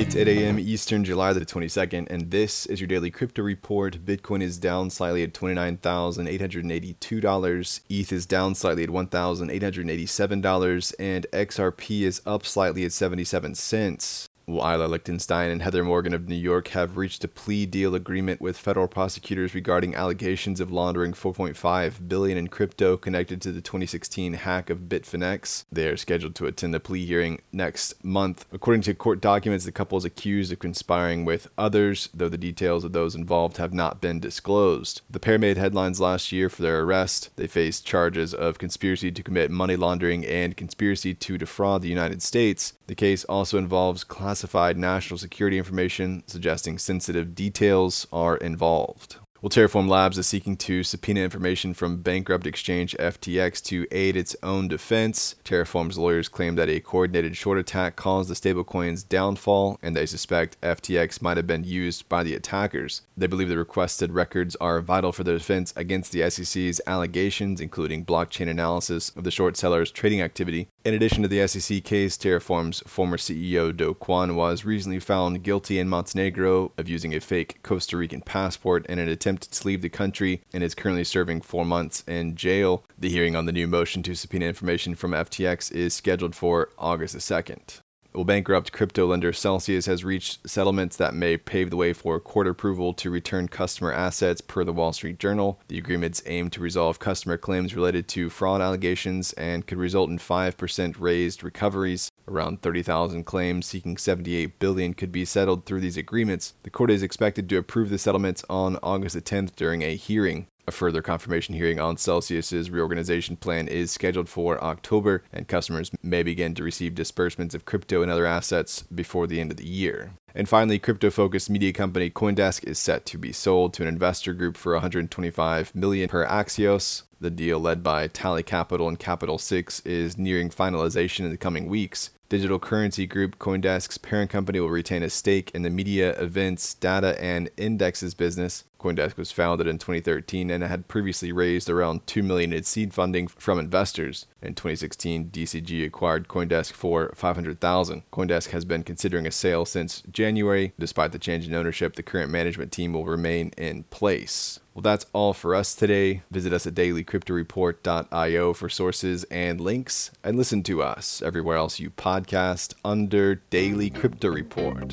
It's 8 a.m. Eastern, July the 22nd, and this is your daily crypto report. Bitcoin is down slightly at $29,882. ETH is down slightly at $1,887, and XRP is up slightly at 77 cents. Ilya Lichtenstein and Heather Morgan of New York have reached a plea deal agreement with federal prosecutors regarding allegations of laundering 4.5 billion in crypto connected to the 2016 hack of Bitfinex. They are scheduled to attend the plea hearing next month. According to court documents, the couple is accused of conspiring with others, though the details of those involved have not been disclosed. The pair made headlines last year for their arrest. They faced charges of conspiracy to commit money laundering and conspiracy to defraud the United States. The case also involves classified national security information suggesting sensitive details are involved. Well, Terraform Labs is seeking to subpoena information from bankrupt exchange FTX to aid its own defense. Terraform's lawyers claim that a coordinated short attack caused the stablecoin's downfall, and they suspect FTX might have been used by the attackers. They believe the requested records are vital for their defense against the SEC's allegations, including blockchain analysis of the short seller's trading activity. In addition to the SEC case, Terraform's former CEO Do Kwon was recently found guilty in Montenegro of using a fake Costa Rican passport in an attempt to leave the country and is currently serving four months in jail. The hearing on the new motion to subpoena information from FTX is scheduled for August the 2nd. Well, bankrupt crypto lender Celsius has reached settlements that may pave the way for court approval to return customer assets per the Wall Street Journal. The agreements aim to resolve customer claims related to fraud allegations and could result in 5% raised recoveries. Around 30,000 claims seeking 78 billion could be settled through these agreements. The court is expected to approve the settlements on August 10th during a hearing. A further confirmation hearing on Celsius's reorganization plan is scheduled for October, and customers may begin to receive disbursements of crypto and other assets before the end of the year. And finally, crypto-focused media company CoinDesk is set to be sold to an investor group for 125 million per Axios. The deal led by Tally Capital and Capital 6 is nearing finalization in the coming weeks. Digital currency group Coindesk's parent company will retain a stake in the media, events, data, and indexes business. Coindesk was founded in 2013 and had previously raised around 2 million in seed funding from investors. In 2016, DCG acquired Coindesk for 500,000. Coindesk has been considering a sale since January. Despite the change in ownership, the current management team will remain in place. Well, that's all for us today. Visit us at dailycryptoreport.io for sources and links, and listen to us everywhere else you podcast under Daily Crypto Report.